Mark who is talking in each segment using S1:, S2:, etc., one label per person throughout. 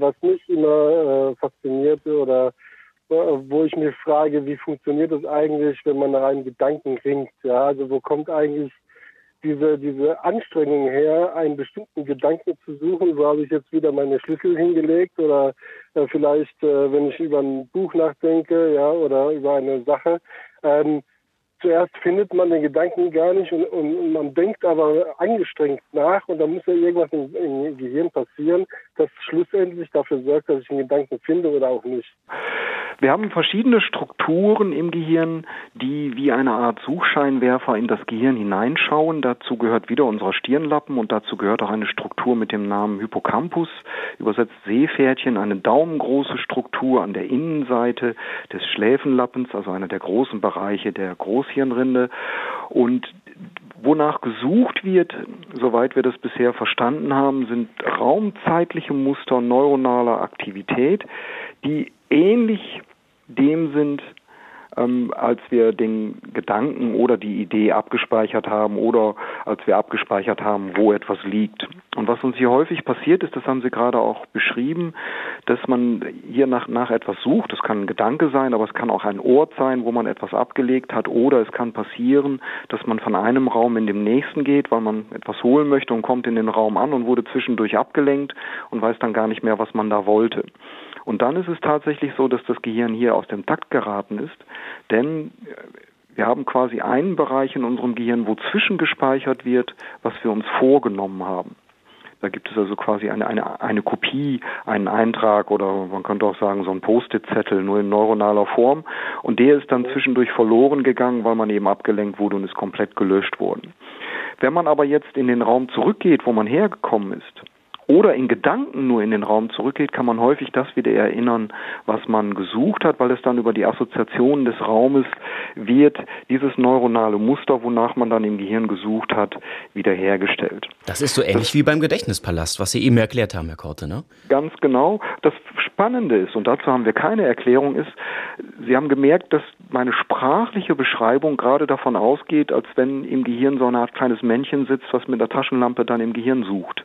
S1: Was mich immer äh, faszinierte oder äh, wo ich mir frage, wie funktioniert das eigentlich, wenn man nach einem Gedanken ringt? Ja, also wo kommt eigentlich diese, diese Anstrengung her, einen bestimmten Gedanken zu suchen, wo habe ich jetzt wieder meine Schlüssel hingelegt oder äh, vielleicht, äh, wenn ich über ein Buch nachdenke, ja, oder über eine Sache, ähm, zuerst findet man den Gedanken gar nicht und, und, man denkt aber angestrengt nach und dann muss ja irgendwas im, im Gehirn passieren, das schlussendlich dafür sorgt, dass ich einen Gedanken finde oder auch nicht.
S2: Wir haben verschiedene Strukturen im Gehirn, die wie eine Art Suchscheinwerfer in das Gehirn hineinschauen. Dazu gehört wieder unser Stirnlappen und dazu gehört auch eine Struktur mit dem Namen Hippocampus, übersetzt Seepferdchen, eine daumengroße Struktur an der Innenseite des Schläfenlappens, also einer der großen Bereiche der Großhirnrinde. Und Wonach gesucht wird, soweit wir das bisher verstanden haben, sind raumzeitliche Muster neuronaler Aktivität, die ähnlich dem sind, ähm, als wir den Gedanken oder die Idee abgespeichert haben oder als wir abgespeichert haben, wo etwas liegt. Und was uns hier häufig passiert ist, das haben Sie gerade auch beschrieben, dass man hier nach, nach etwas sucht. Das kann ein Gedanke sein, aber es kann auch ein Ort sein, wo man etwas abgelegt hat. Oder es kann passieren, dass man von einem Raum in den nächsten geht, weil man etwas holen möchte und kommt in den Raum an und wurde zwischendurch abgelenkt und weiß dann gar nicht mehr, was man da wollte. Und dann ist es tatsächlich so, dass das Gehirn hier aus dem Takt geraten ist, denn wir haben quasi einen Bereich in unserem Gehirn, wo zwischengespeichert wird, was wir uns vorgenommen haben. Da gibt es also quasi eine, eine, eine Kopie, einen Eintrag oder man könnte auch sagen so ein Post-it-Zettel, nur in neuronaler Form. Und der ist dann zwischendurch verloren gegangen, weil man eben abgelenkt wurde und ist komplett gelöscht worden. Wenn man aber jetzt in den Raum zurückgeht, wo man hergekommen ist, oder in Gedanken nur in den Raum zurückgeht, kann man häufig das wieder erinnern, was man gesucht hat, weil es dann über die Assoziation des Raumes wird dieses neuronale Muster, wonach man dann im Gehirn gesucht hat, wiederhergestellt.
S3: Das ist so ähnlich das, wie beim Gedächtnispalast, was Sie eben erklärt haben, Herr Korte, ne?
S2: Ganz genau. Das Spannende ist, und dazu haben wir keine Erklärung, ist, Sie haben gemerkt, dass meine sprachliche Beschreibung gerade davon ausgeht, als wenn im Gehirn so eine Art kleines Männchen sitzt, was mit der Taschenlampe dann im Gehirn sucht.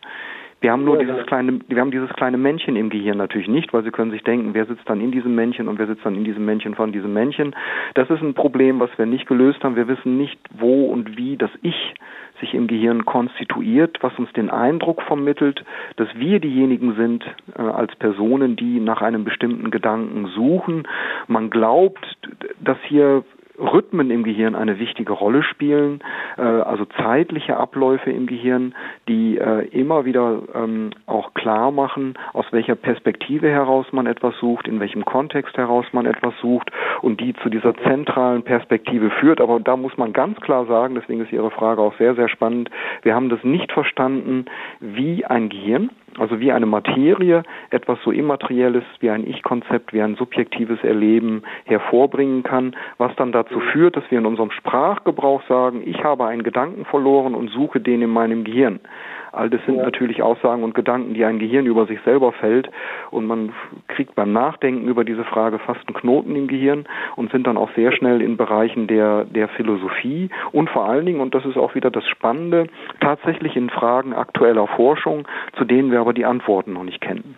S2: Wir haben nur dieses kleine, wir haben dieses kleine Männchen im Gehirn natürlich nicht, weil Sie können sich denken, wer sitzt dann in diesem Männchen und wer sitzt dann in diesem Männchen von diesem Männchen. Das ist ein Problem, was wir nicht gelöst haben. Wir wissen nicht, wo und wie das Ich sich im Gehirn konstituiert, was uns den Eindruck vermittelt, dass wir diejenigen sind äh, als Personen, die nach einem bestimmten Gedanken suchen. Man glaubt, dass hier Rhythmen im Gehirn eine wichtige Rolle spielen, äh, also zeitliche Abläufe im Gehirn, die äh, immer wieder ähm, auch klar machen, aus welcher Perspektive heraus man etwas sucht, in welchem Kontext heraus man etwas sucht und die zu dieser zentralen Perspektive führt. Aber da muss man ganz klar sagen, deswegen ist Ihre Frage auch sehr, sehr spannend, wir haben das nicht verstanden, wie ein Gehirn, also wie eine Materie etwas so Immaterielles wie ein Ich-Konzept, wie ein subjektives Erleben hervorbringen kann, was dann dazu führt, dass wir in unserem Sprachgebrauch sagen, ich habe einen Gedanken verloren und suche den in meinem Gehirn. All das sind ja. natürlich Aussagen und Gedanken, die ein Gehirn über sich selber fällt und man kriegt beim Nachdenken über diese Frage fast einen Knoten im Gehirn und sind dann auch sehr schnell in Bereichen der, der Philosophie und vor allen Dingen, und das ist auch wieder das Spannende, tatsächlich in Fragen aktueller Forschung, zu denen wir aber die Antworten noch nicht kennen.